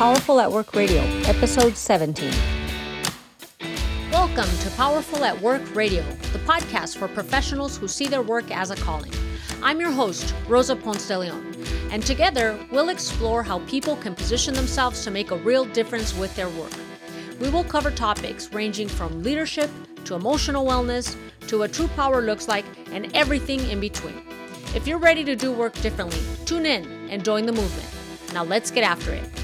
Powerful at Work Radio, episode 17. Welcome to Powerful at Work Radio, the podcast for professionals who see their work as a calling. I'm your host, Rosa Ponce de Leon, and together we'll explore how people can position themselves to make a real difference with their work. We will cover topics ranging from leadership to emotional wellness to what true power looks like and everything in between. If you're ready to do work differently, tune in and join the movement. Now let's get after it.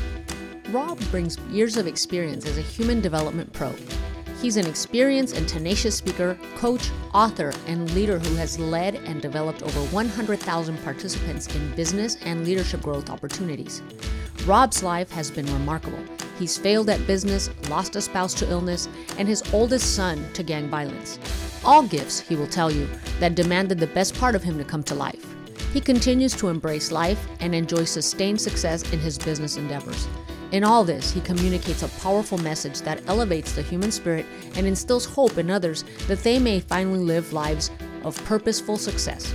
Rob brings years of experience as a human development pro. He's an experienced and tenacious speaker, coach, author, and leader who has led and developed over 100,000 participants in business and leadership growth opportunities. Rob's life has been remarkable. He's failed at business, lost a spouse to illness, and his oldest son to gang violence. All gifts, he will tell you, that demanded the best part of him to come to life. He continues to embrace life and enjoy sustained success in his business endeavors. In all this, he communicates a powerful message that elevates the human spirit and instills hope in others that they may finally live lives of purposeful success.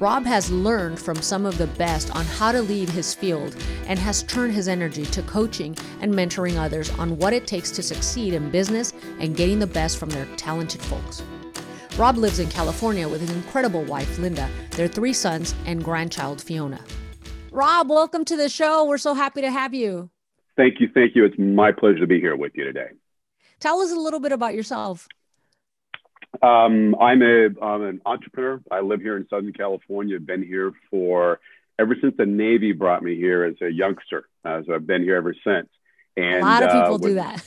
Rob has learned from some of the best on how to lead his field and has turned his energy to coaching and mentoring others on what it takes to succeed in business and getting the best from their talented folks. Rob lives in California with his incredible wife, Linda, their three sons, and grandchild, Fiona. Rob, welcome to the show. We're so happy to have you. Thank you. Thank you. It's my pleasure to be here with you today. Tell us a little bit about yourself. Um, I'm, a, I'm an entrepreneur. I live here in Southern California. I've been here for ever since the Navy brought me here as a youngster. Uh, so I've been here ever since. And, a lot of people uh, when, do that.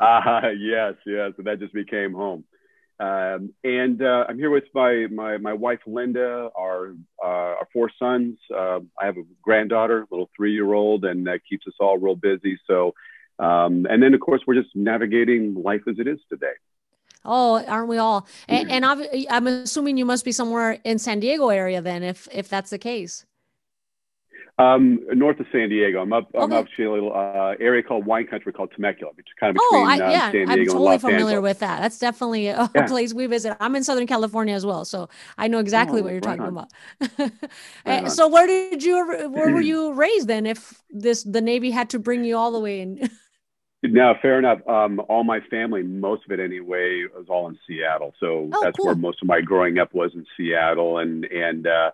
uh, yes, yes. So that just became home. Um, and uh, I'm here with my, my, my wife, Linda, our, uh, our four sons. Uh, I have a granddaughter, a little three year old, and that keeps us all real busy. So, um, and then of course, we're just navigating life as it is today. Oh, aren't we all? And, and I'm assuming you must be somewhere in San Diego area then, if if that's the case. Um, north of San Diego. I'm up. Okay. I'm up to a little uh, area called wine country called Temecula, which is kind of between oh, I, uh, yeah, San Diego I'm totally familiar Angeles. with that. That's definitely a yeah. place we visit. I'm in Southern California as well, so I know exactly oh, what you're right talking on. about. right so, where did you? Where were you raised then? If this the Navy had to bring you all the way in. No, fair enough. Um, all my family, most of it anyway, was all in Seattle. So oh, that's cool. where most of my growing up was in Seattle, and and uh,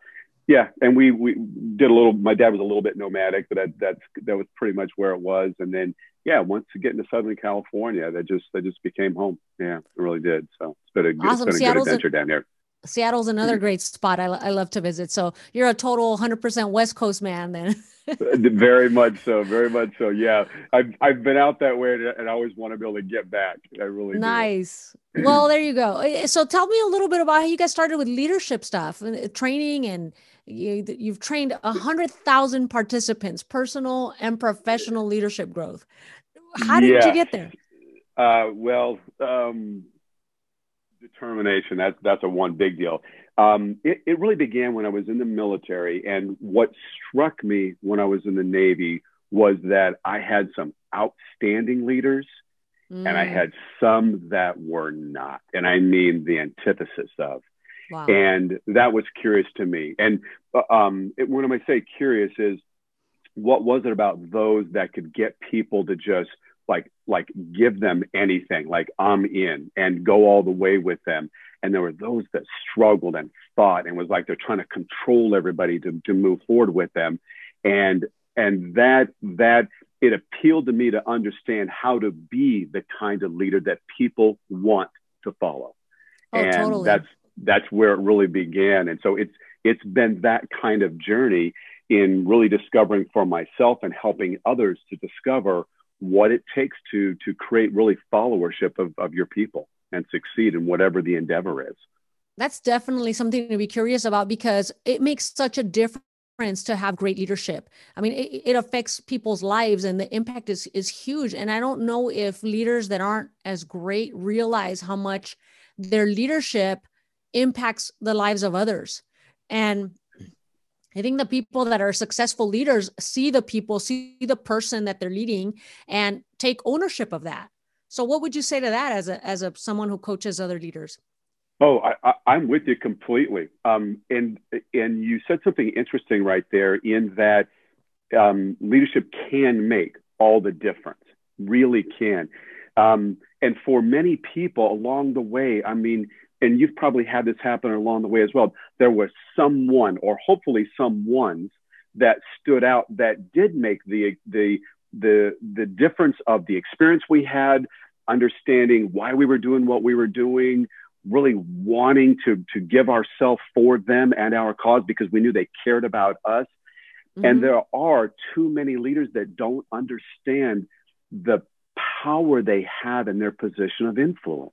yeah, and we we did a little. My dad was a little bit nomadic, but that that's that was pretty much where it was. And then yeah, once you get into Southern California, that just that just became home. Yeah, it really did. So it's been a, awesome. it's been a good adventure a, down there. Seattle's another mm-hmm. great spot. I, I love to visit. So you're a total 100% West Coast man then. very much so. Very much so. Yeah. I've, I've been out that way and I always want to be able to get back. I really Nice. well, there you go. Eh, so tell me a little bit about how you guys started with leadership stuff, uh, training, and you, you've trained a hundred thousand participants, personal and professional leadership growth. How did you get there? Uh, well, um, determination. That's that's a one big deal. Um, it, it really began when I was in the military, and what struck me when I was in the Navy was that I had some outstanding leaders, mm. and I mm. had some that were not, and I mean the antithesis of. Wow. And that was curious to me. And uh, um, it, when I say curious, is what was it about those that could get people to just like like give them anything like i'm in and go all the way with them and there were those that struggled and fought and was like they're trying to control everybody to, to move forward with them and and that that it appealed to me to understand how to be the kind of leader that people want to follow oh, and totally. that's that's where it really began. And so it's it's been that kind of journey in really discovering for myself and helping others to discover what it takes to to create really followership of, of your people and succeed in whatever the endeavor is. That's definitely something to be curious about because it makes such a difference to have great leadership. I mean it, it affects people's lives and the impact is is huge. And i don't know if leaders that aren't as great realize how much their leadership impacts the lives of others and I think the people that are successful leaders see the people, see the person that they're leading, and take ownership of that. So, what would you say to that as a as a someone who coaches other leaders? Oh, I, am with you completely. Um, and and you said something interesting right there in that um, leadership can make all the difference. Really can. Um, and for many people along the way, I mean, and you've probably had this happen along the way as well. There was someone, or hopefully some ones, that stood out that did make the the the the difference of the experience we had, understanding why we were doing what we were doing, really wanting to to give ourselves for them and our cause because we knew they cared about us. Mm-hmm. And there are too many leaders that don't understand the power they have in their position of influence.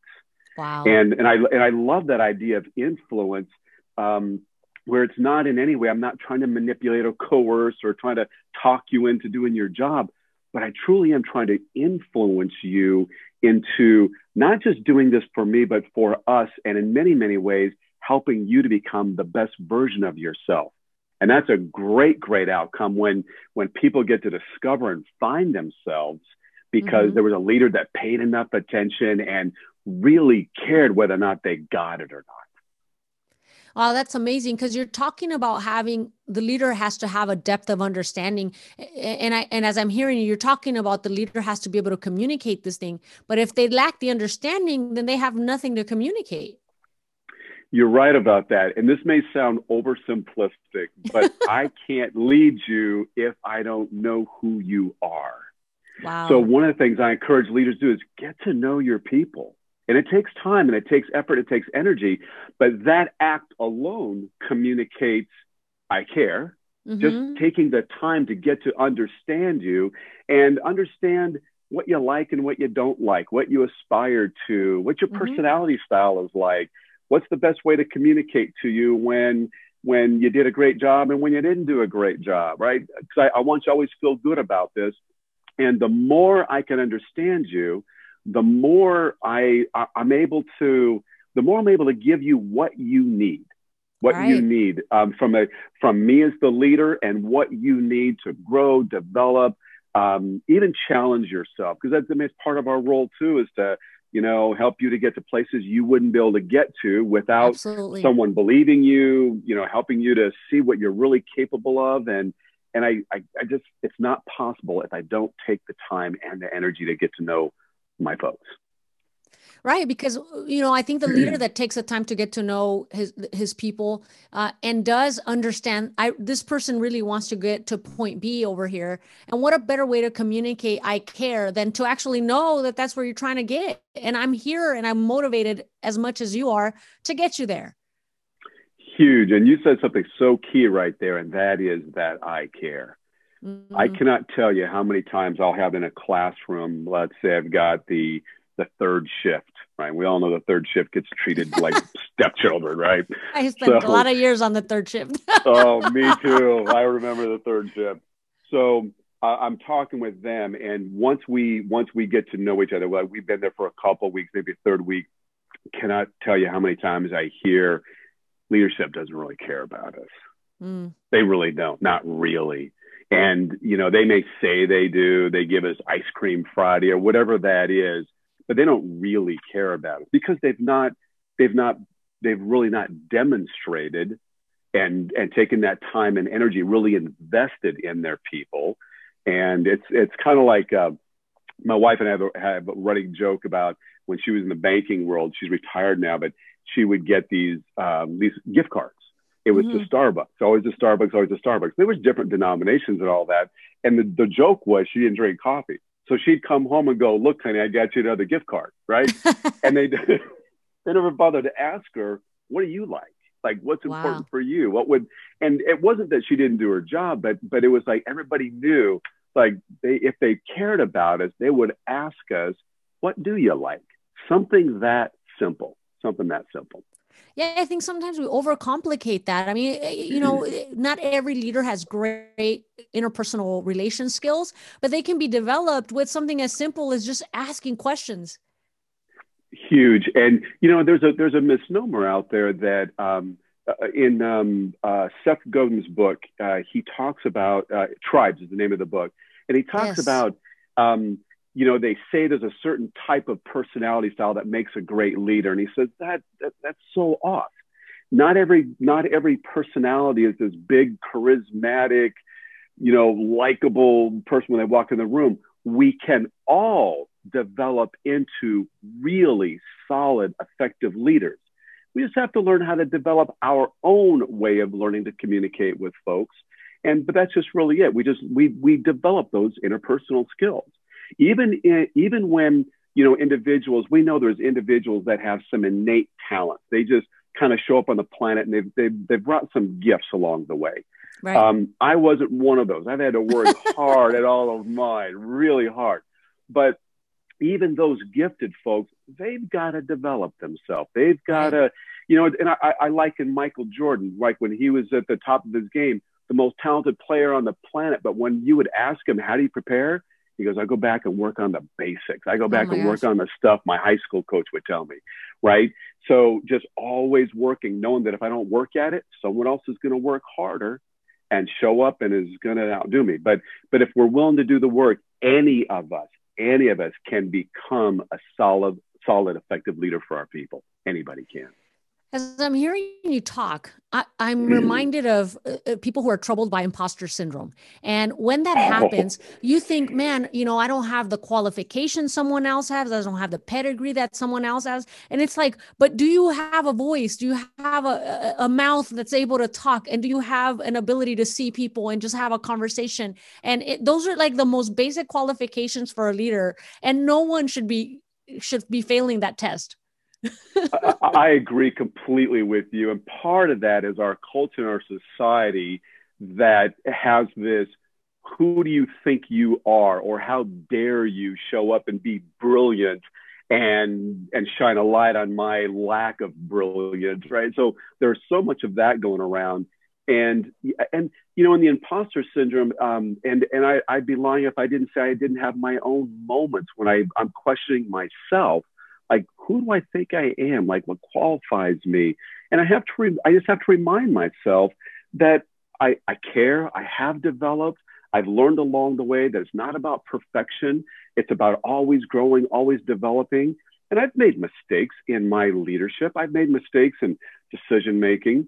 Wow. And and I and I love that idea of influence. Um, where it's not in any way, I'm not trying to manipulate or coerce or trying to talk you into doing your job, but I truly am trying to influence you into not just doing this for me, but for us, and in many, many ways, helping you to become the best version of yourself. And that's a great, great outcome when when people get to discover and find themselves because mm-hmm. there was a leader that paid enough attention and really cared whether or not they got it or not. Wow, that's amazing because you're talking about having the leader has to have a depth of understanding. And I and as I'm hearing you, you're talking about the leader has to be able to communicate this thing. But if they lack the understanding, then they have nothing to communicate. You're right about that. And this may sound oversimplistic, but I can't lead you if I don't know who you are. Wow. So one of the things I encourage leaders to do is get to know your people. And it takes time and it takes effort, it takes energy, but that act alone communicates I care. Mm-hmm. Just taking the time to get to understand you and understand what you like and what you don't like, what you aspire to, what your mm-hmm. personality style is like, what's the best way to communicate to you when when you did a great job and when you didn't do a great job, right? Because I, I want you to always feel good about this. And the more I can understand you, the more I, I am able to the more I'm able to give you what you need, what right. you need um, from a from me as the leader, and what you need to grow, develop, um, even challenge yourself, because that's the most part of our role too, is to you know help you to get to places you wouldn't be able to get to without Absolutely. someone believing you, you know, helping you to see what you're really capable of, and and I, I I just it's not possible if I don't take the time and the energy to get to know my folks. Right because you know i think the leader that takes the time to get to know his his people uh, and does understand i this person really wants to get to point b over here. And what a better way to communicate i care than to actually know that that's where you're trying to get. And i'm here and i'm motivated as much as you are to get you there. Huge. And you said something so key right there and that is that i care Mm-hmm. I cannot tell you how many times I'll have in a classroom, let's say I've got the the third shift, right? We all know the third shift gets treated like stepchildren, right? I spent so, a lot of years on the third shift. oh, me too. I remember the third shift. So uh, I'm talking with them, and once we once we get to know each other, well, we've been there for a couple weeks, maybe a third week. Cannot tell you how many times I hear leadership doesn't really care about us. Mm. They really don't, not really. And, you know, they may say they do, they give us ice cream Friday or whatever that is, but they don't really care about it because they've not, they've not, they've really not demonstrated and, and taken that time and energy really invested in their people. And it's, it's kind of like, uh, my wife and I have a, have a running joke about when she was in the banking world, she's retired now, but she would get these, um, these gift cards it was mm-hmm. the Starbucks, always the Starbucks, always the Starbucks. There was different denominations and all that. And the, the joke was she didn't drink coffee. So she'd come home and go, look, honey, I got you another gift card, right? and they, they never bothered to ask her, what do you like? Like, what's wow. important for you? What would, and it wasn't that she didn't do her job, but, but it was like everybody knew, like they, if they cared about us, they would ask us, what do you like? Something that simple, something that simple. Yeah, I think sometimes we overcomplicate that. I mean, eh, you know, eh, not every leader has great interpersonal relation skills, but they can be developed with something as simple as just asking questions. Huge, and you know, there's a there's a misnomer out there that um, uh, in um, uh, Seth Godin's book, uh, he talks about uh, tribes is the name of the book, and he talks yes. about um, you know, they say there's a certain type of personality style that makes a great leader. And he says that, that that's so off. Not every not every personality is this big, charismatic, you know, likable person when they walk in the room. we can all develop into really solid, effective leaders. We just have to learn how to develop our own way of learning to communicate with folks. And but that's just really it. We just we we develop those interpersonal skills. Even in, even when you know individuals, we know there's individuals that have some innate talent. They just kind of show up on the planet and they've they've, they've brought some gifts along the way. Right. Um, I wasn't one of those. I've had to work hard at all of mine, really hard. But even those gifted folks, they've got to develop themselves. They've got to, you know, and I, I liken Michael Jordan, like when he was at the top of his game, the most talented player on the planet. But when you would ask him, how do you prepare? He goes, I go back and work on the basics. I go oh back oh and gosh. work on the stuff my high school coach would tell me. Right. So just always working, knowing that if I don't work at it, someone else is going to work harder and show up and is going to outdo me. But but if we're willing to do the work, any of us, any of us can become a solid, solid, effective leader for our people. Anybody can. As I'm hearing you talk, I, am reminded of uh, uh, people who are troubled by imposter syndrome. And when that oh. happens, you think, man, you know, I don't have the qualifications someone else has. I don't have the pedigree that someone else has. And it's like, but do you have a voice? Do you have a, a mouth that's able to talk? And do you have an ability to see people and just have a conversation? And it, those are like the most basic qualifications for a leader. And no one should be should be failing that test. I, I agree completely with you. And part of that is our culture and our society that has this who do you think you are? Or how dare you show up and be brilliant and and shine a light on my lack of brilliance right? So there's so much of that going around. And and you know in the imposter syndrome um, and and I, i'd be lying if i didn't say i didn't have my own moments when i i'm questioning myself like who do I think I am? Like what qualifies me? And I have to, re- I just have to remind myself that I, I care. I have developed. I've learned along the way that it's not about perfection. It's about always growing, always developing. And I've made mistakes in my leadership. I've made mistakes in decision making.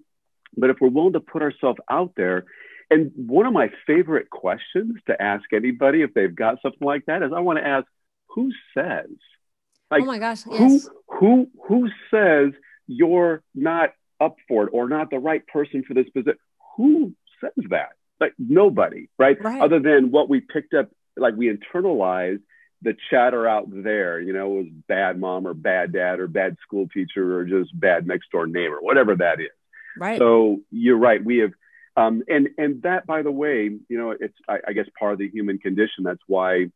But if we're willing to put ourselves out there, and one of my favorite questions to ask anybody if they've got something like that is I want to ask, who says? Like, oh my gosh, yes. Who who who says you're not up for it or not the right person for this position? Who says that? Like nobody, right? right? Other than what we picked up, like we internalized the chatter out there. You know, it was bad mom or bad dad or bad school teacher or just bad next door neighbor, whatever that is. Right. So you're right. We have. Um, and and that, by the way, you know, it's I, I guess part of the human condition. That's why,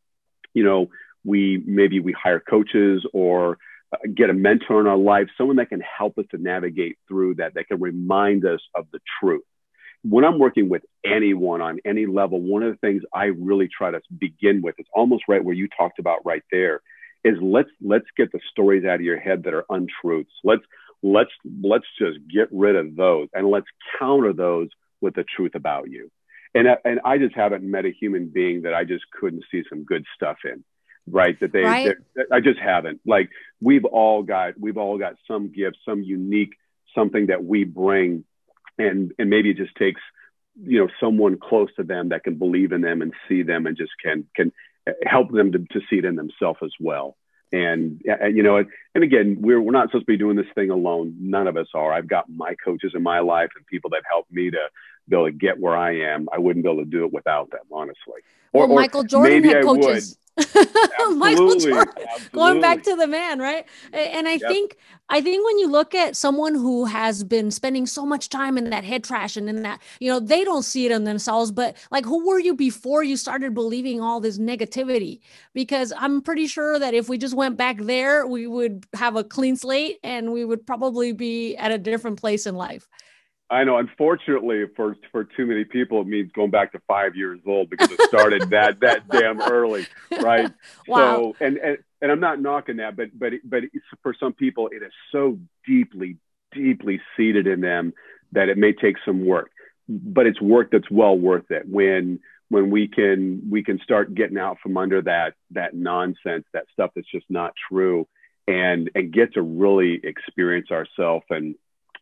you know, we maybe we hire coaches or uh, get a mentor in our life, someone that can help us to navigate through that, that can remind us of the truth. When I'm working with anyone on any level, one of the things I really try to begin with it's almost right where you talked about right there is let's let's get the stories out of your head that are untruths. Let's let's let's just get rid of those and let's counter those with the truth about you. And and I just haven't met a human being that I just couldn't see some good stuff in right that they right. i just haven't. Like we've all got we've all got some gift some unique something that we bring and and maybe it just takes you know someone close to them that can believe in them and see them and just can can help them to, to see it in themselves as well. And, and you know and again we're, we're not supposed to be doing this thing alone. None of us are. I've got my coaches in my life and people that help me to be able to get where i am i wouldn't be able to do it without them honestly or, well, michael jordan had coaches Michael Jordan, Absolutely. going back to the man, right? And I yep. think, I think when you look at someone who has been spending so much time in that head trash and in that, you know, they don't see it in themselves, but like, who were you before you started believing all this negativity? Because I'm pretty sure that if we just went back there, we would have a clean slate and we would probably be at a different place in life. I know. Unfortunately, for for too many people, it means going back to five years old because it started that that damn early, right? Wow. So, and and and I'm not knocking that, but but but for some people, it is so deeply deeply seated in them that it may take some work, but it's work that's well worth it when when we can we can start getting out from under that that nonsense, that stuff that's just not true, and and get to really experience ourselves and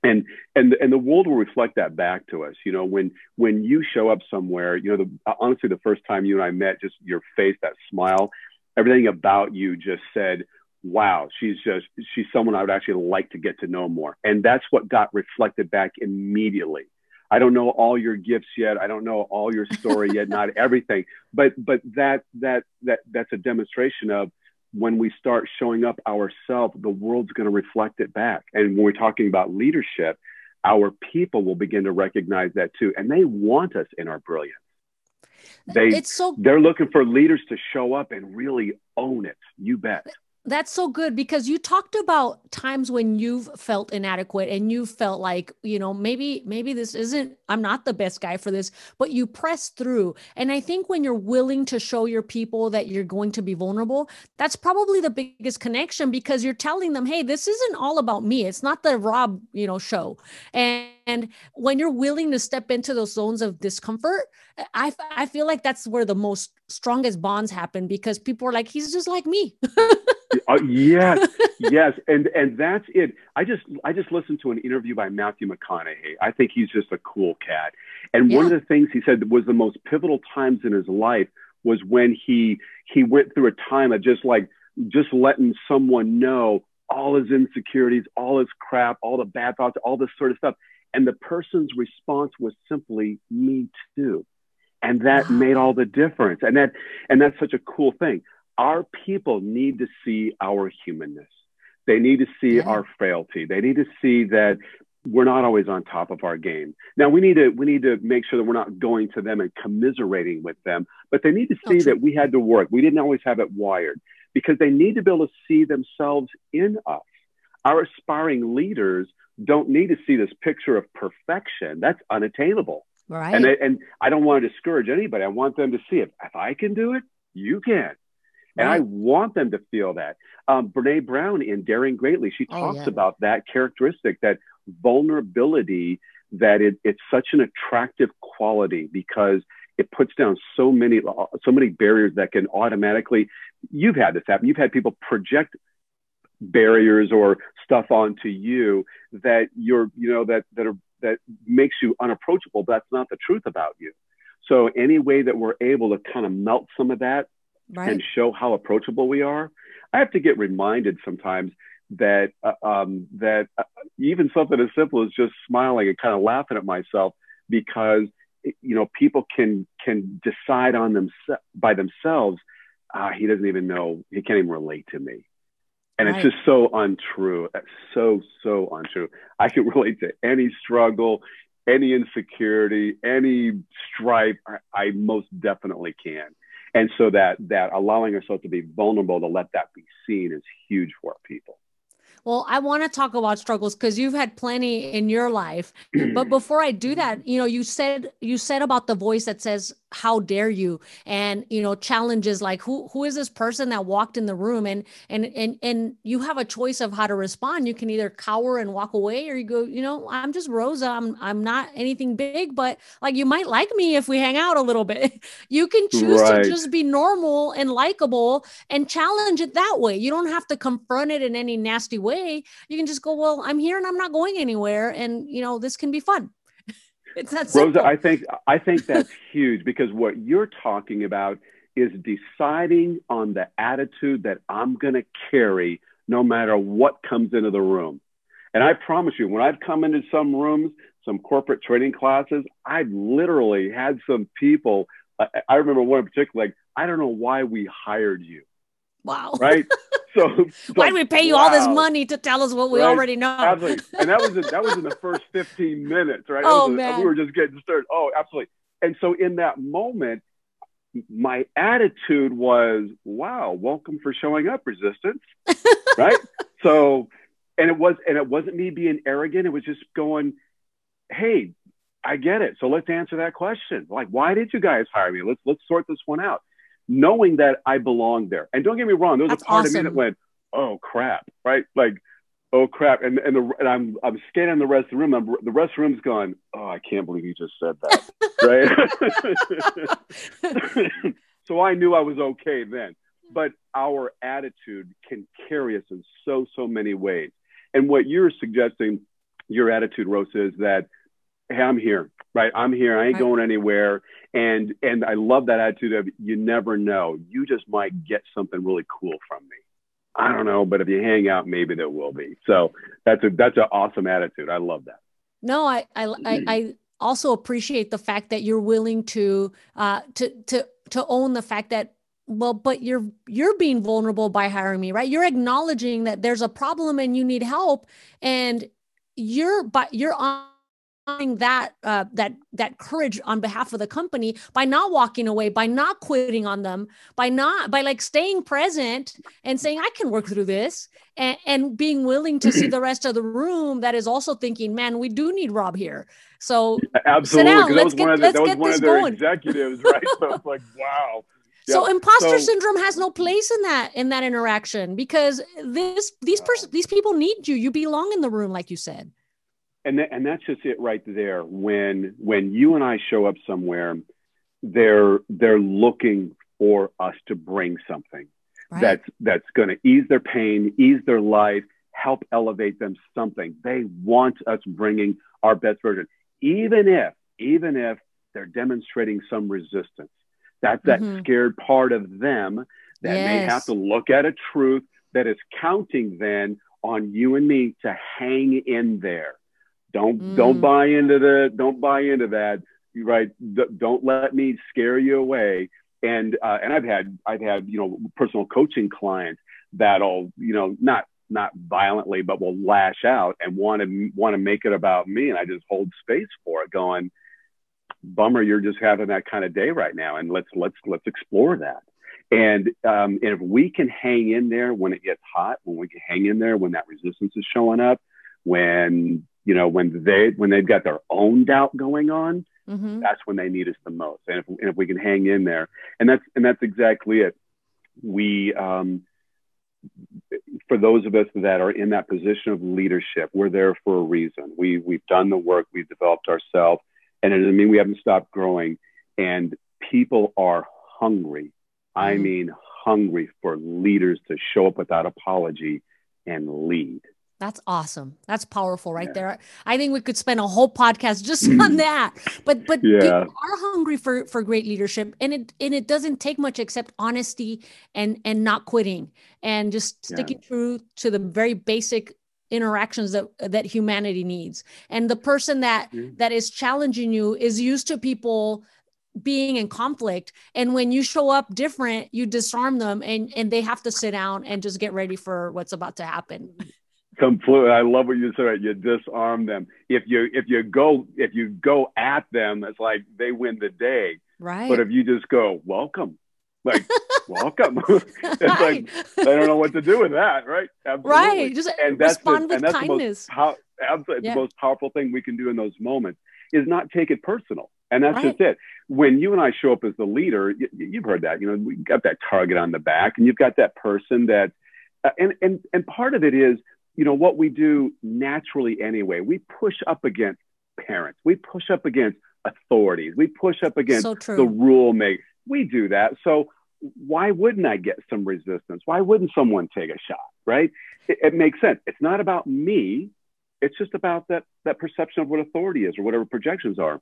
and and and the world will reflect that back to us. You know when when you show up somewhere you know the, honestly the first time you and i met just your face that smile everything about you just said wow she's just she's someone i would actually like to get to know more. And that's what got reflected back immediately. I don't know all your gifts yet. I don't know all your story yet not everything. But but that that that that's a demonstration of when we start showing up ourselves, the world's going to reflect it back. And when we're talking about leadership, our people will begin to recognize that too. And they want us in our brilliance. They, it's so, they're looking for leaders to show up and really own it. You bet. That's so good because you talked about times when you've felt inadequate and you felt like, you know, maybe maybe this isn't I'm not the best guy for this, but you press through. And I think when you're willing to show your people that you're going to be vulnerable, that's probably the biggest connection because you're telling them, "Hey, this isn't all about me. It's not the Rob, you know, show." And and when you're willing to step into those zones of discomfort, I, I feel like that's where the most strongest bonds happen because people are like, he's just like me. uh, yes, yes, and and that's it. I just I just listened to an interview by Matthew McConaughey. I think he's just a cool cat. And yeah. one of the things he said was the most pivotal times in his life was when he he went through a time of just like just letting someone know all his insecurities, all his crap, all the bad thoughts, all this sort of stuff. And the person's response was simply, me too. And that wow. made all the difference. And that, and that's such a cool thing. Our people need to see our humanness. They need to see yeah. our frailty. They need to see that we're not always on top of our game. Now we need to we need to make sure that we're not going to them and commiserating with them, but they need to see that we had to work. We didn't always have it wired because they need to be able to see themselves in us. Our aspiring leaders don't need to see this picture of perfection. That's unattainable. Right. And, and I don't want to discourage anybody. I want them to see it. If I can do it, you can. And right. I want them to feel that. Um, Brene Brown in Daring Greatly, she oh, talks oh, yeah. about that characteristic, that vulnerability, that it, it's such an attractive quality because it puts down so many so many barriers that can automatically. You've had this happen. You've had people project barriers or stuff onto you that you're you know that that are that makes you unapproachable that's not the truth about you so any way that we're able to kind of melt some of that right. and show how approachable we are i have to get reminded sometimes that uh, um, that uh, even something as simple as just smiling and kind of laughing at myself because you know people can can decide on them by themselves uh, he doesn't even know he can't even relate to me and right. it's just so untrue. That's so, so untrue. I can relate to any struggle, any insecurity, any strife. I, I most definitely can. And so that that allowing ourselves to be vulnerable to let that be seen is huge for people. Well, I want to talk about struggles because you've had plenty in your life. but before I do that, you know, you said you said about the voice that says, "How dare you?" and you know, challenges like, "Who who is this person that walked in the room?" and and and and you have a choice of how to respond. You can either cower and walk away, or you go, you know, I'm just Rosa. I'm I'm not anything big, but like you might like me if we hang out a little bit. you can choose right. to just be normal and likable and challenge it that way. You don't have to confront it in any nasty way way, you can just go, well, I'm here and I'm not going anywhere. And, you know, this can be fun. It's that simple. Rosa, I think, I think that's huge because what you're talking about is deciding on the attitude that I'm going to carry no matter what comes into the room. And I promise you, when I've come into some rooms, some corporate training classes, I've literally had some people. I, I remember one in particular, like, I don't know why we hired you. Wow. Right. So why do we pay you wow. all this money to tell us what we right? already know? Absolutely. And that was in, that was in the first 15 minutes, right? Oh, a, man. We were just getting started. Oh, absolutely. And so in that moment, my attitude was, wow, welcome for showing up, resistance. right. So and it was and it wasn't me being arrogant. It was just going, hey, I get it. So let's answer that question. Like, why did you guys hire me? Let's let's sort this one out knowing that I belong there. And don't get me wrong, there was That's a part awesome. of me that went, "Oh crap!" Right? Like, "Oh crap!" And and, the, and I'm I'm scanning the rest of the room. I'm, the rest of the room's going, "Oh, I can't believe you just said that." right? so I knew I was okay then. But our attitude can carry us in so so many ways. And what you're suggesting your attitude, Rosa, is that hey, I'm here, right? I'm here. I ain't going anywhere. And and I love that attitude of you never know. You just might get something really cool from me. I don't know, but if you hang out, maybe there will be. So that's a that's an awesome attitude. I love that. No, I I I, I also appreciate the fact that you're willing to uh to to to own the fact that well but you're you're being vulnerable by hiring me right you're acknowledging that there's a problem and you need help and you're but you're on that uh, that that courage on behalf of the company by not walking away by not quitting on them by not by like staying present and saying i can work through this and, and being willing to see the rest of the room that is also thinking man we do need rob here. So absolutely down, was get, one of, the, that was one of their going. executives right? So it's like wow. So imposter so, syndrome has no place in that in that interaction because this these person these people need you. You belong in the room like you said and th- and that's just it right there. When when you and I show up somewhere, they're they're looking for us to bring something right. that's that's going to ease their pain, ease their life, help elevate them something. They want us bringing our best version, even if even if they're demonstrating some resistance. That's that mm-hmm. scared part of them that yes. may have to look at a truth that is counting then on you and me to hang in there don't mm. don't buy into the don't buy into that. Right? Don't let me scare you away. And uh, and I've had I've had you know personal coaching clients that'll you know not not violently but will lash out and want to want to make it about me and I just hold space for it going bummer you're just having that kind of day right now and let's let's let's explore that and um, and if we can hang in there when it gets hot when we can hang in there when that resistance is showing up when you know, when they when they've got their own doubt going on, mm-hmm. that's when they need us the most. And if, and if we can hang in there, and that's and that's exactly it. We um, for those of us that are in that position of leadership, we're there for a reason. We we've done the work, we've developed ourselves, and it doesn't mean we haven't stopped growing. And people are hungry. Mm-hmm. I mean, hungry for leaders to show up without apology and lead. That's awesome. That's powerful right yeah. there. I think we could spend a whole podcast just on that. But but yeah. people are hungry for for great leadership and it and it doesn't take much except honesty and and not quitting and just sticking yeah. true to the very basic interactions that that humanity needs. And the person that mm-hmm. that is challenging you is used to people being in conflict and when you show up different you disarm them and and they have to sit down and just get ready for what's about to happen completely i love what you said you disarm them if you if you go if you go at them it's like they win the day right but if you just go welcome like welcome it's right. like they don't know what to do with that right absolutely. right just and that's respond the, with and that's kindness the most, absolutely yeah. the most powerful thing we can do in those moments is not take it personal and that's right. just it when you and i show up as the leader you, you've heard that you know we got that target on the back and you've got that person that uh, and and and part of it is you know, what we do naturally anyway. We push up against parents. We push up against authorities. We push up against so the rule make. We do that. So why wouldn't I get some resistance? Why wouldn't someone take a shot? Right? It, it makes sense. It's not about me. It's just about that that perception of what authority is or whatever projections are.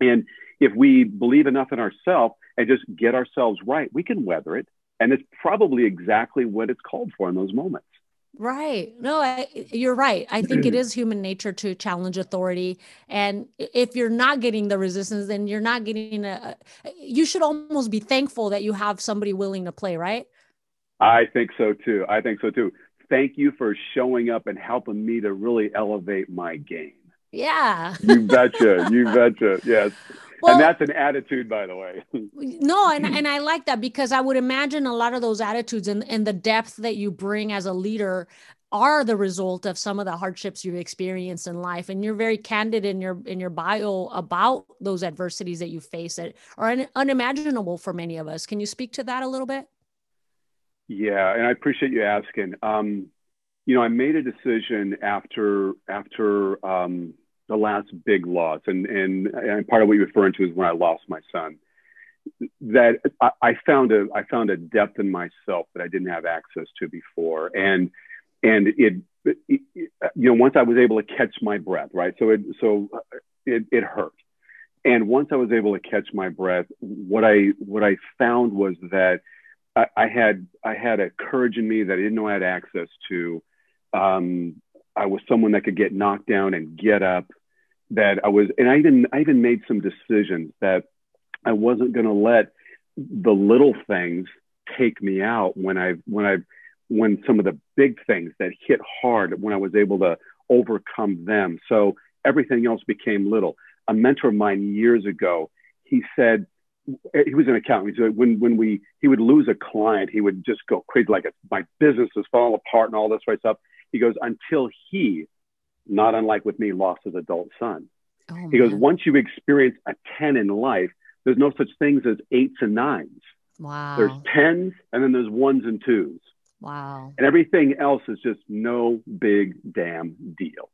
And if we believe enough in ourselves and just get ourselves right, we can weather it. And it's probably exactly what it's called for in those moments. Right. No, I, you're right. I think it is human nature to challenge authority. And if you're not getting the resistance, then you're not getting a, you should almost be thankful that you have somebody willing to play, right? I think so too. I think so too. Thank you for showing up and helping me to really elevate my game. Yeah. you betcha. You betcha. Yes. Well, and that's an attitude, by the way. no, and, and I like that because I would imagine a lot of those attitudes and, and the depth that you bring as a leader are the result of some of the hardships you've experienced in life and you're very candid in your in your bio about those adversities that you face that are un, unimaginable for many of us can you speak to that a little bit yeah and i appreciate you asking um, you know i made a decision after after um, the last big loss, and, and, and part of what you're referring to is when I lost my son. That I, I found a I found a depth in myself that I didn't have access to before, and and it you know, once I was able to catch my breath, right? So it, so it, it hurt. And once I was able to catch my breath, what I, what I found was that I, I had, I had a courage in me that I didn't know I had access to. Um, I was someone that could get knocked down and get up that I was, and I even, I even made some decisions that I wasn't going to let the little things take me out when I, when I, when some of the big things that hit hard, when I was able to overcome them. So everything else became little. A mentor of mine years ago, he said, he was an accountant. He said when when we he would lose a client, he would just go crazy like my business is falling apart and all this right stuff. He goes until he not unlike with me, lost his adult son. Oh, he goes, once you experience a 10 in life, there's no such things as eights and nines. Wow. There's tens and then there's ones and twos. Wow. And everything else is just no big damn deal.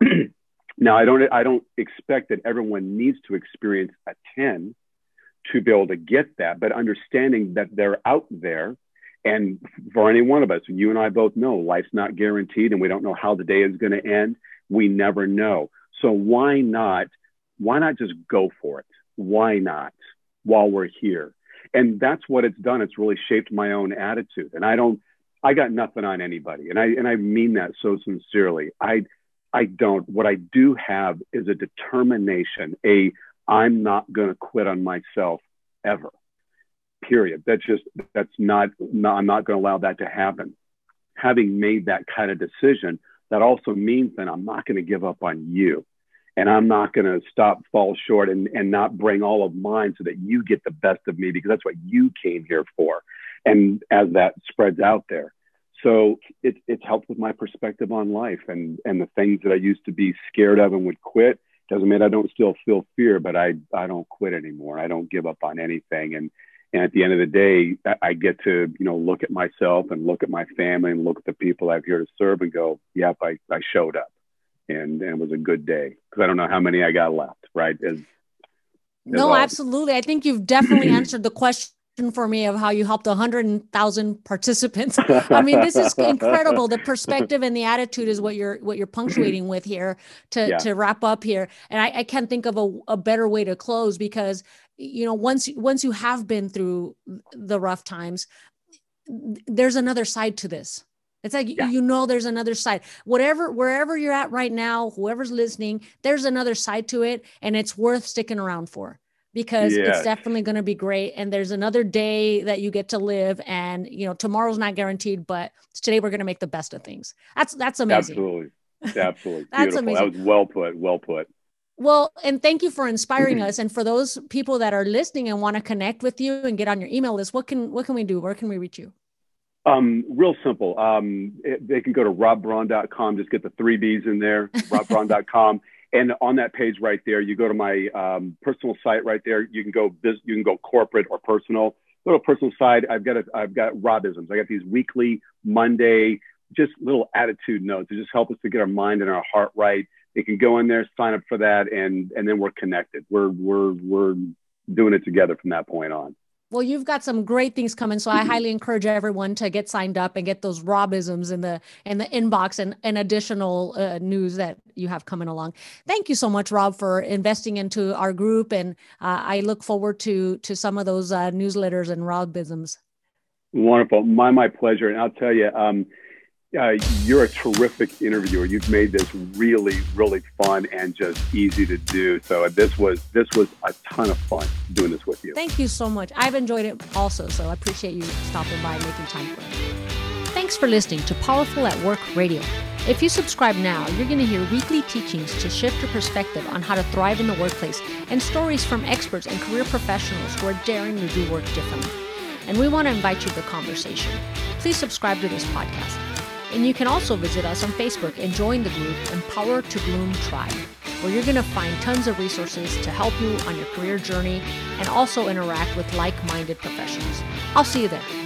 now I don't I don't expect that everyone needs to experience a 10 to be able to get that, but understanding that they're out there and for any one of us, you and I both know life's not guaranteed and we don't know how the day is going to end. We never know. So why not, why not just go for it? Why not while we're here? And that's what it's done. It's really shaped my own attitude. And I don't, I got nothing on anybody. And I, and I mean that so sincerely. I, I don't. What I do have is a determination, a I'm not going to quit on myself ever period. That's just, that's not, I'm not going to allow that to happen. Having made that kind of decision, that also means that I'm not going to give up on you. And I'm not going to stop, fall short, and, and not bring all of mine so that you get the best of me because that's what you came here for. And as that spreads out there. So it, it's helped with my perspective on life and, and the things that I used to be scared of and would quit. Doesn't mean I don't still feel fear, but I, I don't quit anymore. I don't give up on anything. And, and at the end of the day, I get to, you know, look at myself and look at my family and look at the people I'm here to serve and go, yep, I, I showed up and, and it was a good day because I don't know how many I got left, right? As no, absolutely. I think you've definitely answered the question for me of how you helped 100,000 participants. I mean, this is incredible. The perspective and the attitude is what you're what you're punctuating with here to yeah. to wrap up here. And I, I can't think of a, a better way to close because you know once once you have been through the rough times there's another side to this it's like yeah. you know there's another side whatever wherever you're at right now whoever's listening there's another side to it and it's worth sticking around for because it's definitely going to be great and there's another day that you get to live and you know tomorrow's not guaranteed but today we're going to make the best of things that's that's amazing absolutely absolutely that's Beautiful. amazing that was well put well put well, and thank you for inspiring us. And for those people that are listening and want to connect with you and get on your email list, what can what can we do? Where can we reach you? Um, real simple. Um, it, they can go to robbraun.com, just get the three B's in there, robbraun.com. And on that page right there, you go to my um, personal site right there. You can go biz, you can go corporate or personal. Little personal side. I've got a, I've got Robisms. I got these weekly Monday, just little attitude notes to just help us to get our mind and our heart right they can go in there, sign up for that, and and then we're connected. We're we're we're doing it together from that point on. Well, you've got some great things coming, so I highly encourage everyone to get signed up and get those Robisms in the in the inbox and, and additional uh, news that you have coming along. Thank you so much, Rob, for investing into our group, and uh, I look forward to to some of those uh, newsletters and Robisms. Wonderful, my my pleasure, and I'll tell you. Um, uh, you're a terrific interviewer. You've made this really, really fun and just easy to do. So this was this was a ton of fun doing this with you. Thank you so much. I've enjoyed it also. So I appreciate you stopping by and making time for it. Thanks for listening to Powerful at Work Radio. If you subscribe now, you're going to hear weekly teachings to shift your perspective on how to thrive in the workplace and stories from experts and career professionals who are daring to do work differently. And we want to invite you to the conversation. Please subscribe to this podcast. And you can also visit us on Facebook and join the group Empower to Bloom Tribe, where you're going to find tons of resources to help you on your career journey and also interact with like minded professionals. I'll see you there.